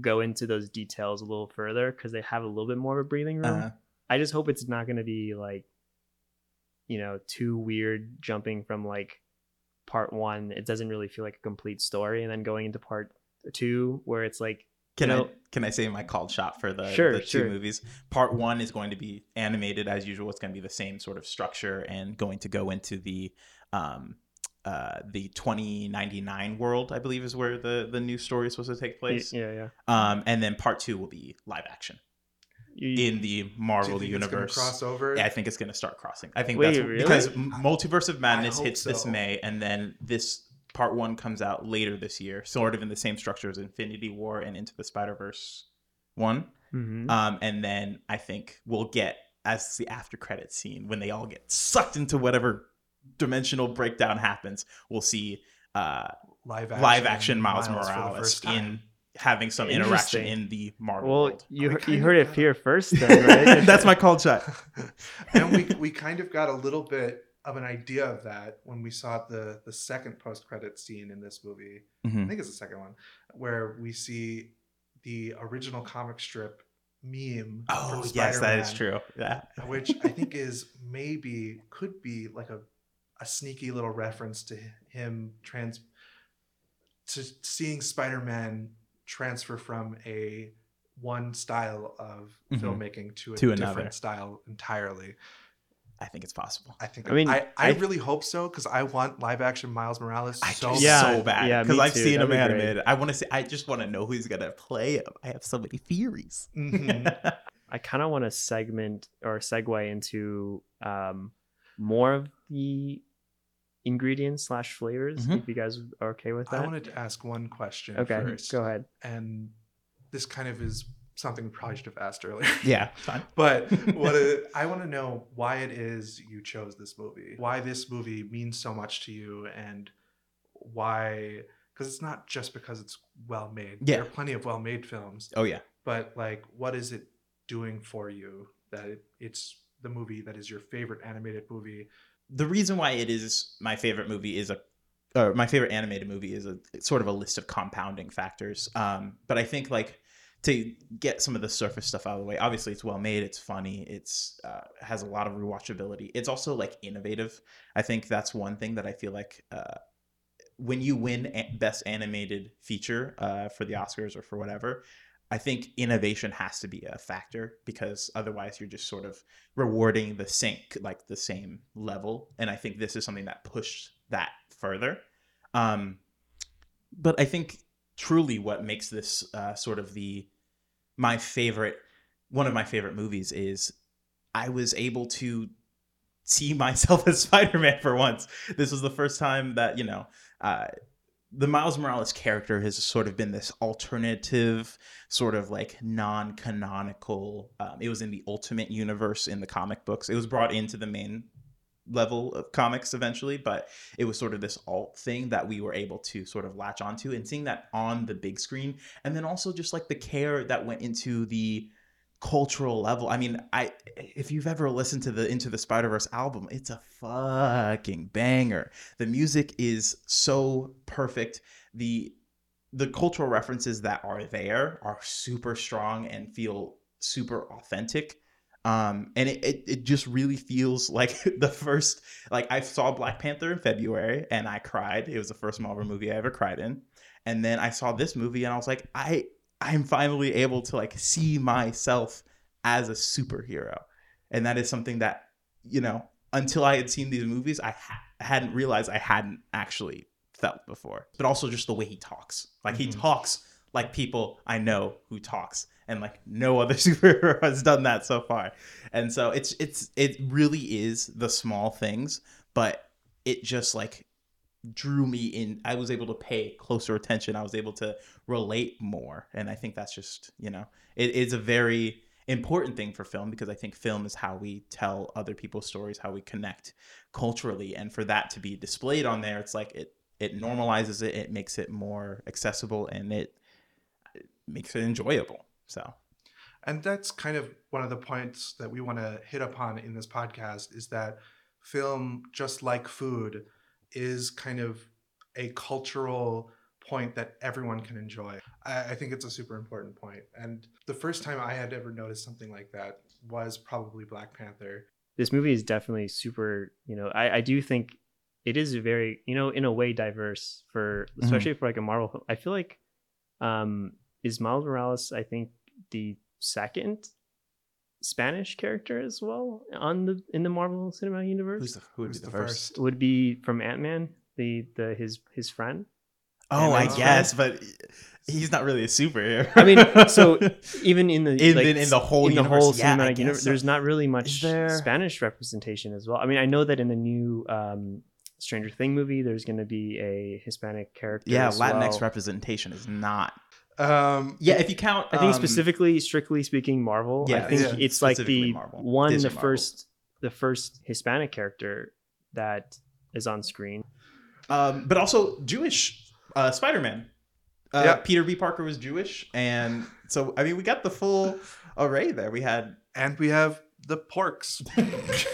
go into those details a little further because they have a little bit more of a breathing room. Uh, I just hope it's not going to be like, you know, too weird jumping from like part one. It doesn't really feel like a complete story, and then going into part two where it's like, Can you I know- can I say my called shot for the, Sure, the two sure. movies? Part one is going to be animated as usual. It's going to be the same sort of structure and going to go into the um uh the 2099 world, I believe is where the the new story is supposed to take place. yeah, yeah. Um and then part two will be live action You, in the Do you Marvel think universe. cross over? Yeah, I think it's going to start crossing. I think Wait, that's really? because M- Multiverse of Madness hope hits this. May, and then this part one comes out later this year, sort of in the same structure as Infinity War and Into the Spider Verse one. Mhm. Um, and then I think we'll get as the after credit scene when they all get sucked into whatever dimensional breakdown happens. We'll see uh, live live action Miles, for the Morales in having some interaction in the Marvel well, world. you We he- you heard of it here first, then, (laughs) right? (laughs) That's my called shot. (laughs) and we we kind of got a little bit of an idea of that when we saw the the second post credit scene in this movie. I Mhm. think it's the second one where we see the original comic strip meme. Oh yes, that is true. Yeah. Which I think is maybe could be like a a sneaky little reference to him trans to seeing Spider-Man transfer from a one style of Mhm. filmmaking to a To different another. style entirely. I think it's possible. I think. I mean, I, I, I- really hope so because I want live action Miles Morales I so just Yeah, so bad yeah, because I've too. seen him That'd be great. animated. I want to see. I just want to know who's gonna play him. I have so many theories. Mhm. (laughs) I kind of want to segment or segue into um, more of the ingredients slash flavors. Mhm. If you guys are okay with that, I wanted to ask one question okay, first, go ahead. and this kind of is something we probably should have asked earlier. (laughs) yeah, fine. (laughs) But what it, I want to know why it is you chose this movie. Why this movie means so much to you, and why? Because it's not just because it's well made. Yeah. There are plenty of well made films, Oh yeah. but like, what is it doing for you that it, it's the movie that is your favorite animated movie? The reason why it is my favorite movie is a or my favorite animated movie is a sort of a list of compounding factors. Um but i think like to get some of the surface stuff out of the way obviously it's well made it's funny it's uh, has a lot of rewatchability. It's also like innovative. I think that's one thing that i feel like uh when you win a- best animated feature uh, for the oscars or for whatever i think innovation has to be a factor because otherwise you're just sort of rewarding the sink like the same level. And i think this is something that pushed that further. Um but i think truly what makes this uh, sort of the my favorite one of my favorite movies is i was able to see (laughs) myself as spider-man for once. This was the first time that you know uh the Miles Morales character has sort of been this alternative, sort of like non-canonical. Um, it was in the Ultimate Universe in the comic books. It was brought into the main level of comics eventually, but it was sort of this alt thing that we were able to sort of latch onto and seeing that on the big screen, and then also just like the care that went into the cultural level. I mean, I if you've ever listened to the Into the Spider Verse album, it's a fucking banger. The music is so perfect. The the cultural references that are there are super strong and feel super authentic. Um, and it, it, it just really feels like (laughs) the first like I saw Black Panther in February and I cried. It was the first Marvel movie I ever cried in. And then I saw this movie and I was like, I I'm finally able to like see myself as a superhero. And that is something that, you know, until I had seen these movies, I ha- hadn't realized I hadn't actually felt before. But also just the way he talks. Like he Mhm. talks like people I know who talks and like no (laughs) other superhero has done that so far. And so it's it's it really is the small things, but it just like drew me in i was able to pay closer attention i was able to relate more and i think that's just you know it is a very important thing for film because i think film is how we tell other people's stories how we connect culturally and for that to be displayed on there it's like it it normalizes it it makes it more accessible and it, it makes it enjoyable so. And that's kind of one of the points that we want to hit upon in this podcast is that film, just like food, is kind of a cultural point that everyone can enjoy. I, I think it's a super important point. And the first time I had ever noticed something like that was probably Black Panther. This movie is definitely super. You know, I I do think it is very you know in a way diverse for especially for like a Marvel. film. I feel like um is Miles Morales I think the second Spanish character as well on the in the Marvel Cinematic Universe who's the who would Who's be the, the first? first? would be from Ant Man the the his his friend. oh i Ant-Man's guess but he's not really a superhero I mean, so (laughs) even in the in, like, in, in the whole in the universe, whole yeah, cinematic guess universe, so. there's not really much there- Spanish representation as well. I mean, I know that in the new um, Stranger Thing movie, there's going to be a Hispanic character. yeah as latinx well. representation is not Um, yeah if you count I think um, specifically, strictly speaking, Marvel. yeah, I think yeah, it's like the Marvel. one, Disney the Marvel. first, the first Hispanic character that is on screen. um but also jewish uh spider-man uh, Yeah. Peter B. Parker was Jewish, and so I mean, we got the full array there. We had, and we have the porks. (laughs)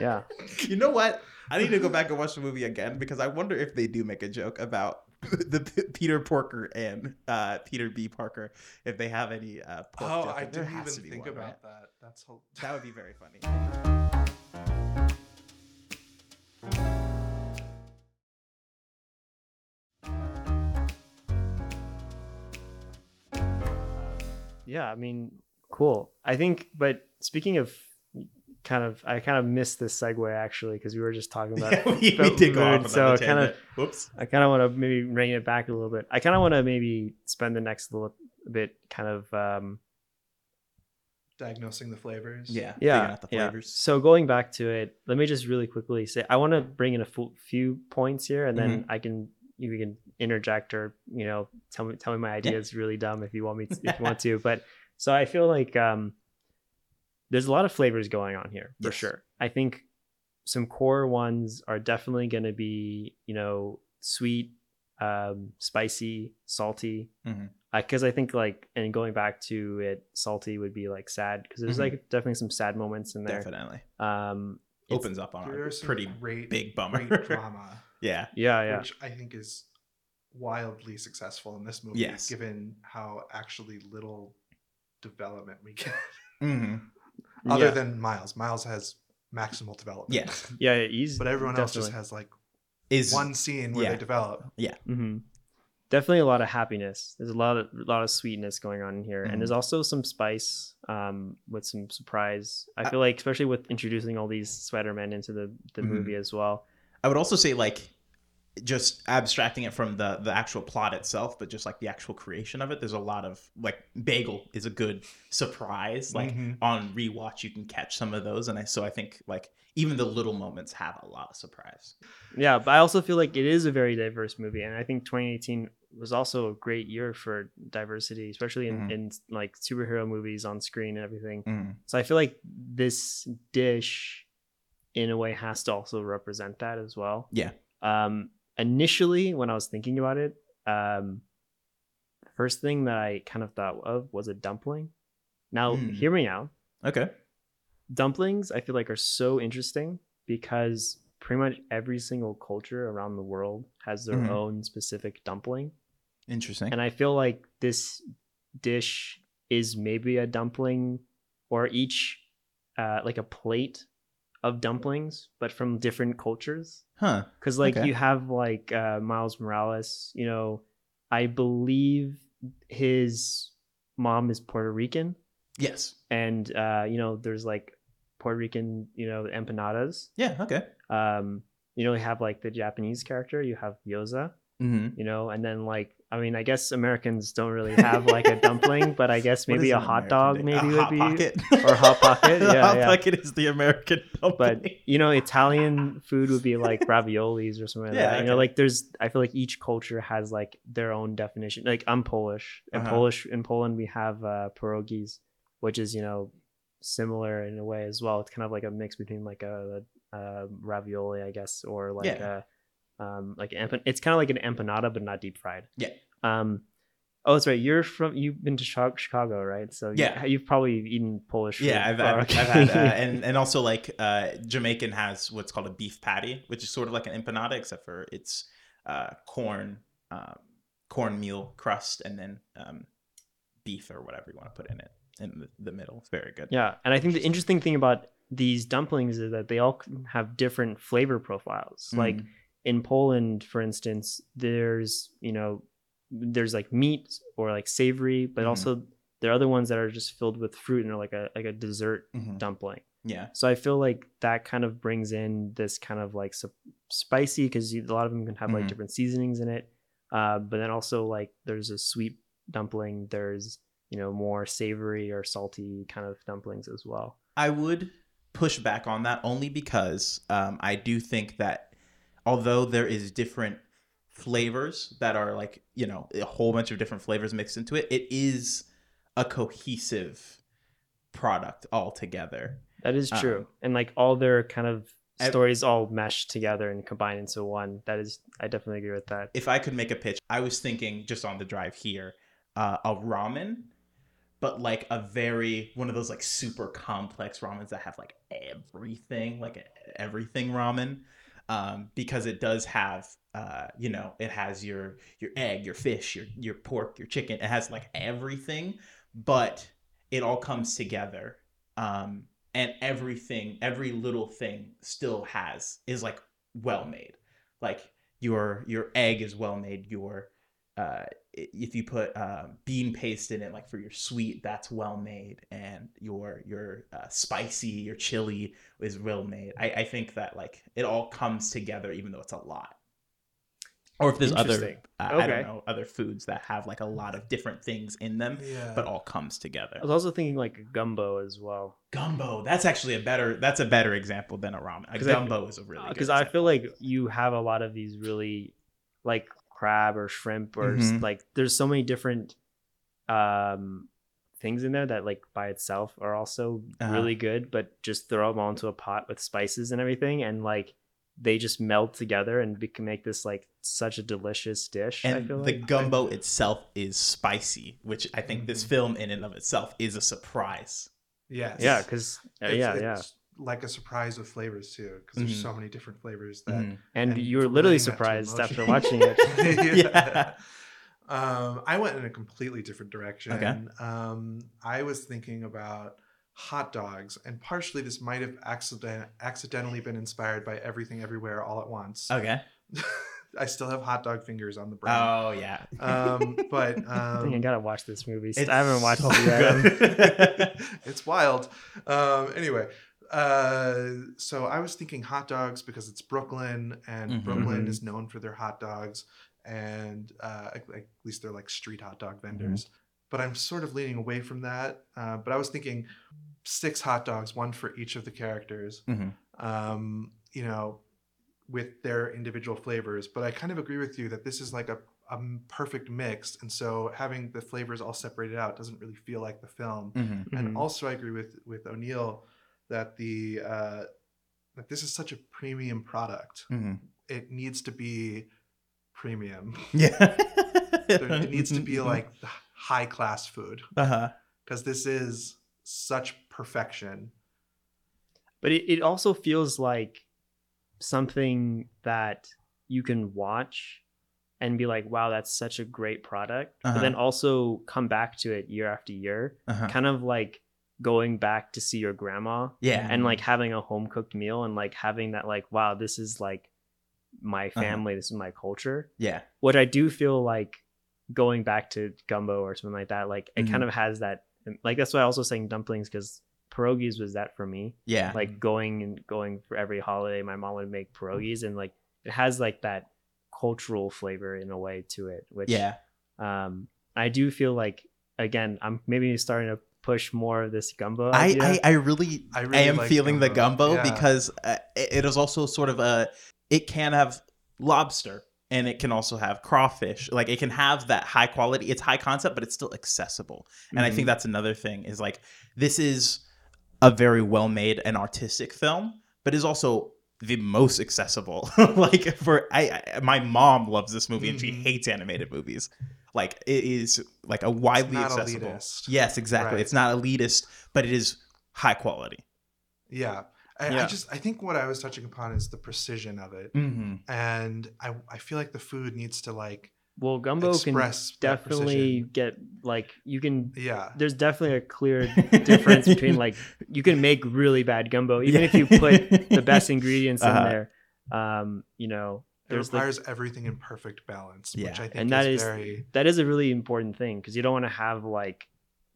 Yeah, you know what? I need to go back and watch the movie again because I wonder if they do make a joke about (laughs) the P- Peter Porker and uh, Peter B. Parker if they have any. Uh, pork oh, I didn't even think one, about right? that. That's whole- (laughs) that would be very funny. Yeah, I mean, cool. I think, but speaking of kind of, I kind of missed this segue actually because we were just talking about. Yeah, we, we food, did go off so kind of. Whoops. I kind of want to maybe rein it back a little bit. I kind of want to maybe spend the next little bit kind of, um, Diagnosing the flavors. Yeah. yeah, Figuring out the yeah. So going back to it, let me just really quickly say I want to bring in a few points here, and then I can you can interject or you know tell me tell me my idea is really dumb if you want me to, if you (laughs) want to. But so I feel like um, there's a lot of flavors going on here for Yes. sure. I think some core ones are definitely going to be you know sweet, um, spicy, salty. Mhm. Because I think like and going back to it, salty would be like sad because there's Mhm. like definitely some sad moments in there. Definitely. Um, Opens up on There a pretty great, big bummer. great (laughs) drama, yeah. Yeah, yeah, which I think is wildly successful in this movie, Yes. given how actually little development we get. hmm Other yeah. than Miles, Miles has maximal development. Yeah. (laughs) yeah, yeah, he's but everyone else just has like Is one scene where yeah. they develop. hmm Definitely a lot of happiness. There's a lot of lot of sweetness going on in here, and there's also some spice um, with some surprise. I I- feel like, especially with introducing all these Spider-Men into the the Mhm. movie as well. I would also say like just abstracting it from the the actual plot itself, but just like the actual creation of it. There's a lot of like Bagel is a good surprise. Like Mhm. on rewatch, you can catch some of those, and I so I think like even the little moments have a lot of surprise. Yeah, but I also feel like it is a very diverse movie, and I think 2018 was also a great year for diversity, especially in, Mhm. in like superhero movies on screen and everything. Mm. So I feel like this dish, in a way, has to also represent that as well. Yeah. Um, initially, when I was thinking about it, um, the first thing that I kind of thought of was a dumpling. Now, Mm. hear me out. Okay. Dumplings, I feel like, are so interesting because pretty much every single culture around the world has their Mhm. own specific dumpling Interesting. and I feel like this dish is maybe a dumpling or each uh, like a plate of dumplings, but from different cultures. huh. Because like Okay. you have like uh, Miles Morales, you know, I believe his mom is Puerto Rican, Yes. and uh, you know, there's like Puerto Rican, you know, empanadas. Yeah. Okay. Um, you know, you have like the Japanese character, you have Gyoza Mm-hmm. you know and then like i mean i guess americans don't really (laughs) have like a dumpling but i guess (laughs) maybe a hot dog maybe a would be (laughs) or Hot Pocket, yeah, hot yeah. pocket is the American but you know italian food would be like raviolis or something like Yeah, that. You know like there's i feel like each culture has like their own definition. Like i'm polish. In Uh-huh. polish in poland we have uh pierogies which is you know similar in a way as well. It's kind of like a mix between like a, a ravioli i guess or like Yeah. a um like empan- it's kind of like an empanada but not deep fried Yeah. um oh that's right you're from you've been to chicago right so Yeah. you've probably eaten polish food Yeah, I've, I've, okay. I've had, uh, and and also (laughs) like uh, Jamaican has what's called a beef patty, which is sort of like an empanada, except for it's uh, corn, um, cornmeal crust, and then um, beef or whatever you want to put in it in the, the middle. It's very good. Yeah, and I think the interesting thing about these dumplings is that they all have different flavor profiles. Like Mm. In Poland, for instance, there's you know there's like meat or like savory, but Mhm. also there are other ones that are just filled with fruit and are like a like a dessert Mhm. dumpling. yeah, So I feel like that kind of brings in this kind of like sp- spicy because a lot of them can have like Mhm. different seasonings in it. Uh, but then also like there's a sweet dumpling. There's you know more savory or salty kind of dumplings as well. I would push back on that only because um, I do think that although there is different flavors that are like you know a whole bunch of different flavors mixed into it, it is a cohesive product altogether. That is Um, true, and like all their kind of stories all mesh together and combine into one. That is, I definitely agree with that. If I could make a pitch, I was thinking just on the drive here, uh, a ramen, but like a very one of those like super complex ramens that have like everything, like everything ramen, um, because it does have, uh, you know, it has your your egg, your fish, your your pork, your chicken. It has like everything, but it all comes together. Um, and everything, every little thing still has is like well made. Like your your egg is well made, your uh, if you put uh, bean paste in it, like for your sweet, that's well made, and your your uh, spicy, your chili is well made. I, I think that like it all comes together, even though it's a lot. Or if there's other, Interesting. uh, I don't know, other foods that have like a lot of different things in them, Yeah. but all comes together. I was also thinking like gumbo as well. Gumbo, that's actually a better that's a better example than a ramen. A 'Cause I- gumbo is a really because good I feel like you have a lot of these really like crab or shrimp or s- Mhm. like there's so many different um things in there that like by itself are also Uh-huh. really good but just throw them all into a pot with spices and everything and like they just melt together and be- can make this like such a delicious dish I and feel the like gumbo itself is spicy, which I think this film in and of itself is a surprise. yes. yeah because It's- yeah yeah it's like a surprise with flavors too, because there's Mhm. so many different flavors that. Mhm. and, and you were literally relating that to surprised after watching it (laughs) (laughs) Yeah. Um, I went in a completely different direction. Okay. Um, I was thinking about hot dogs, and partially this might have accident- accidentally been inspired by Everything Everywhere All at Once. Okay. (laughs) I still have hot dog fingers on the brain. Oh yeah. Um, but I think I um, gotta watch this movie It's I haven't watched so it yet it's wild. Um, anyway, uh, so I was thinking hot dogs because it's Brooklyn, and Mhm. Brooklyn Mhm. is known for their hot dogs, and uh, at, at least they're like street hot dog vendors. But I'm sort of leaning away from that. Uh, but I was thinking six hot dogs, one for each of the characters. Mhm. Um, you know, with their individual flavors. But I kind of agree with you that this is like a a perfect mix, and so having the flavors all separated out doesn't really feel like the film Mhm. and also I agree with with O'Neil that the uh, that this is such a premium product. Mhm. It needs to be premium. Yeah. (laughs) It (laughs) needs to be like high class food uh huh. because this is such perfection. but it, it also feels like something that you can watch and be like wow that's such a great product Uh-huh. but then also come back to it year after year Uh-huh. kind of like going back to see your grandma Yeah. and like having a home cooked meal and like having that like wow this is like my Uh-huh. family this is my culture yeah. what i do feel like going back to gumbo or something like that like it Mhm. kind of has that like that's why i also saying dumplings because pierogies was that for me Yeah. like going and going for every holiday my mom would make pierogies and like it has like that cultural flavor in a way to it which yeah. um i do feel like again i'm maybe starting to push more of this gumbo I. I, I really, I I, really am like feeling the gumbo. gumbo Yeah. because uh, it, it is also sort of a, it can have lobster and it can also have crawfish. Like it can have that high quality, it's high concept, but it's still accessible. And I Mm-hmm. think that's another thing is like, this is a very well made and artistic film, but is also the most accessible. (laughs) like for I, I, my mom loves this movie and she Mhm. hates animated movies. Like it is like a widely not accessible. elitist. Yes, exactly. Right. It's not elitist, but it is high quality. Yeah. I, I just I think what I was touching upon is the precision of it, Mm-hmm. and I I feel like the food needs to like well gumbo express can definitely get like you can Yeah. there's definitely a clear (laughs) difference between like you can make really bad gumbo even if you put (laughs) the best ingredients Uh-huh. in there um you know It requires everything in perfect balance, which Yeah. I think and that is is very that is a really important thing because you don't want to have like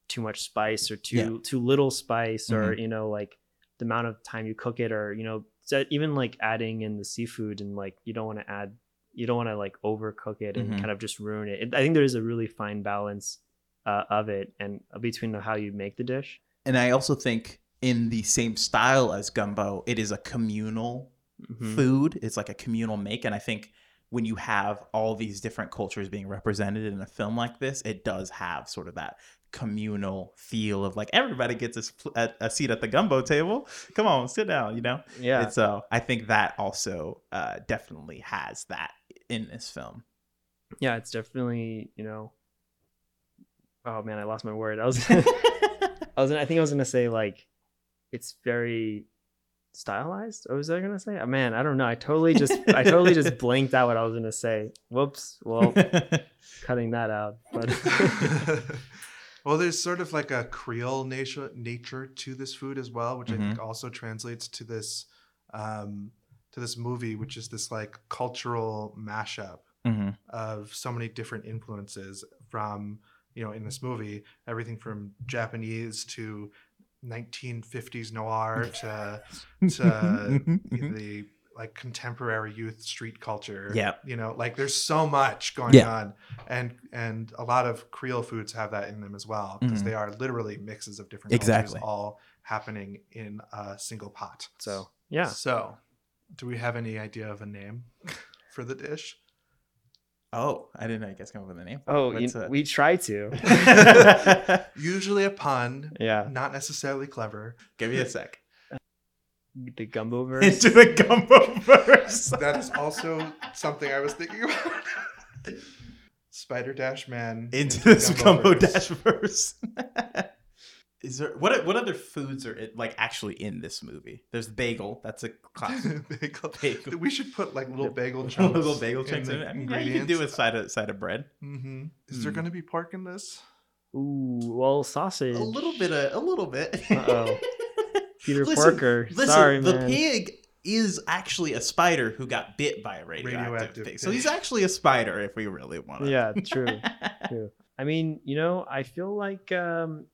too much spice or too Yeah. Mm-hmm. too little spice or you know like the amount of time you cook it or you know even like adding in the seafood and like you don't want to add you don't want to like overcook it and Mhm. kind of just ruin it. I think there is a really fine balance uh, of it and between how you make the dish. And I also think in the same style as gumbo, it is a communal Mhm. food. It's like a communal make, and I think when you have all these different cultures being represented in a film like this, it does have sort of that communal feel of like everybody gets a, a, a seat at the gumbo table. Come on, sit down. You know. Yeah. And so I think that also uh, definitely has that in this film. yeah, it's definitely, you know Oh man, I lost my word. I was (laughs) (laughs) I was I think I was going to say like it's very stylized. What was I going to say? Oh, man, I don't know. I totally just I totally just (laughs) blanked out what I was going to say. Whoops. Well, (laughs) cutting that out. But (laughs) well, there's sort of like a Creole nature nature to this food as well, which I think also translates to this um, to this movie, which is this like cultural mashup Mm-hmm. of so many different influences from you know in this movie everything from japanese to 1950s noir (laughs) to to the like contemporary youth street culture Yeah. you know like there's so much going Yeah. on and and a lot of creole foods have that in them as well because Mhm. they are literally mixes of different Exactly. cultures all happening in a single pot So yeah, so do we have any idea of a name (laughs) for the dish Oh, I didn't know you guys come up with a name. oh, you, What's it? we try to. (laughs) (laughs) usually a pun Yeah, not necessarily clever Give me a sec. (laughs) the gumbo verse. Into the gumbo verse. that is also something I was thinking about. Spider Dash Man Into this gumbo dash verse. Is there what what other foods are in, like actually in this movie? There's bagel. That's a classic. (laughs) bagel. Bagel. We should put like little (laughs) bagel chunks. little bagel chunks in the it. I mean, yeah, you can do a side of side of bread. hmm Is there Mm. going to be pork in this? Ooh, well, sausage. A little bit of a little bit. Uh-oh. (laughs) Peter Listen, Porker. Listen, Sorry, the man. pig is actually a spider who got bit by a radioactive, Radioactive pig. So he's actually a spider if we really want to. Yeah, true. True. I mean, you know, I feel like um,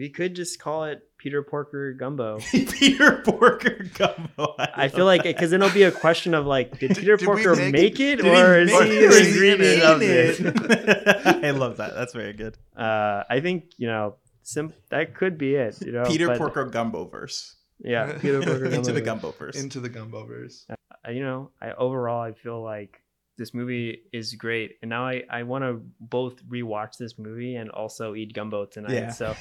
we could just call it Peter Porker Gumbo. (laughs) Peter Porker gumbo. I feel like because then it'll be a question of like, did Peter Did Porker make make, it? it, or is he it? Or an ingredient of it? (laughs) I love that. That's very good. Uh, I think you know, sim- that could be it. You know, Peter but- Porker gumbo verse. Yeah, Peter Porker (laughs) Into the Gumbo. gumbo verse. Into the gumbo verse. Uh, You know, I overall I feel like this movie is great, and now I I want to both rewatch this movie and also eat gumbo tonight. yeah. So,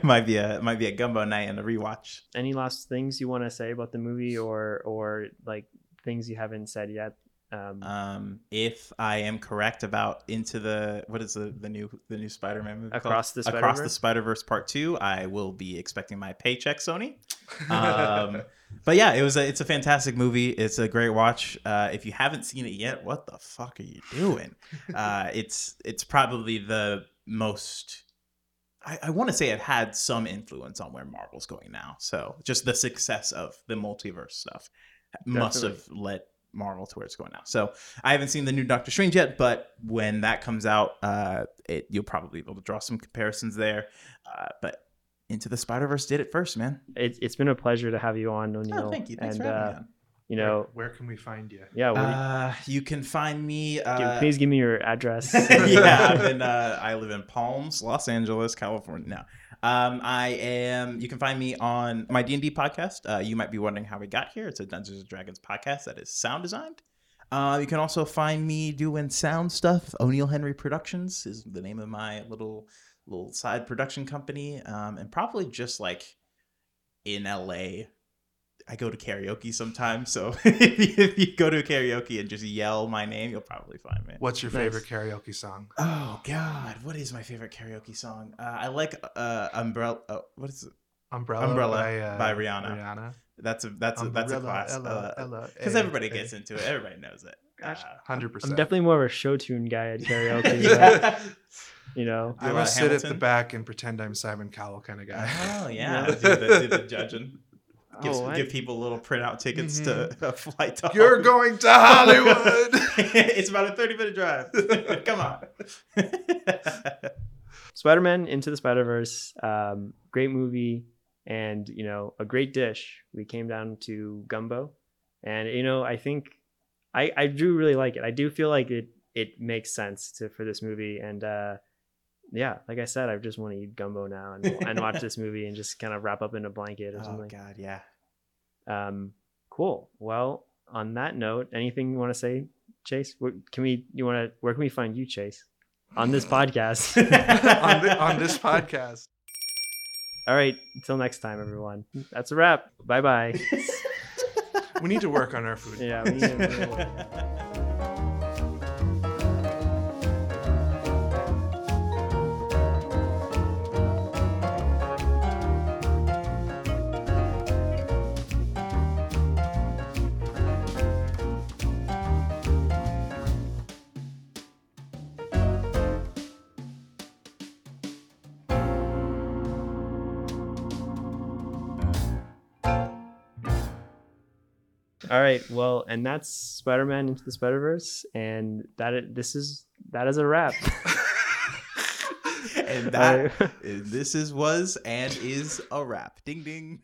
(laughs) might be a might be a gumbo night and a rewatch. any last things you want to say about the movie, or or like things you haven't said yet? Um, Um, if I am correct about into the what is the the new the new Spider-Man movie Across called? the Across the Spider-Verse? Spider-Verse Part Two, I will be expecting my paycheck, Sony. (laughs) Um, but yeah, it was a, it's a fantastic movie. It's a great watch. Uh, if you haven't seen it yet, what the fuck are you doing? (laughs) Uh, it's it's probably the most. I, I want to say it had some influence on where Marvel's going now. So just the success of the multiverse stuff must have led Marvel to where it's going now. So I haven't seen the new Doctor Strange yet, but when that comes out, uh, it, you'll probably be able to draw some comparisons there. Uh, but Into the Spider Verse did it first, man. it, it's been a pleasure to have you on, O'Neil. Oh, thank you. Thanks and, for having uh, me on. You know, where, where can we find you? yeah. what do you- Uh, you can find me. give- Uh, please give me your address. (laughs) yeah, (laughs) I'm in, uh, I live in Palms, Los Angeles, California. Now, um, I am. You can find me on my D and D podcast. Uh, you might be wondering how we got here. It's a Dungeons and Dragons podcast that is sound designed. Uh, you can also find me doing sound stuff. O'Neil Henry Productions is the name of my little little side production company, um, and probably just like in LA. I go to karaoke sometimes, so (laughs) if, you, if you go to karaoke and just yell my name, you'll probably find me. What's your Nice. favorite karaoke song? Oh God, what is my favorite karaoke song? Uh, I like uh, Umbrella. Uh, what is it? Umbrella, Umbrella by, uh, by Rihanna. Rihanna. That's a that's a that's a Umbrella, class. Ella, Ella, Because eh, everybody gets into it. Everybody knows it. Gosh, Uh, Hundred I'm definitely more of a show tune guy at karaoke. (laughs) but, you know, Do a I'm lot a of sit at the back and pretend I'm Simon Cowell kind of guy. Oh (laughs) yeah, Yeah. do, the, do the judging. Give, Oh, I- give people little printout tickets to a flight to You're Hollywood. going to Hollywood. (laughs) it's about a 30 minute drive. (laughs) Come on. (laughs) Spider-Man Into the Spider-Verse, um, great movie, and you know, a great dish. We came down to gumbo, and you know, I think I I do really like it. I do feel like it it makes sense to for this movie, and uh, yeah, like I said, I just want to eat gumbo now and and watch this movie and just kind of wrap up in a blanket or (laughs) oh something. God, yeah. Um, cool. Well, on that note, anything you want to say, Chase? Where, can we? You want to? Where can we find you, Chase? On this podcast. (laughs) on, thi- on this podcast. (laughs) All right. Until next time, everyone. That's a wrap. Bye bye. We need to work on our food. yeah. All right. Well, and that's Spider-Man into the Spider-Verse, and that i- this is that is a wrap. (laughs) and that this is was and is a wrap. Ding ding.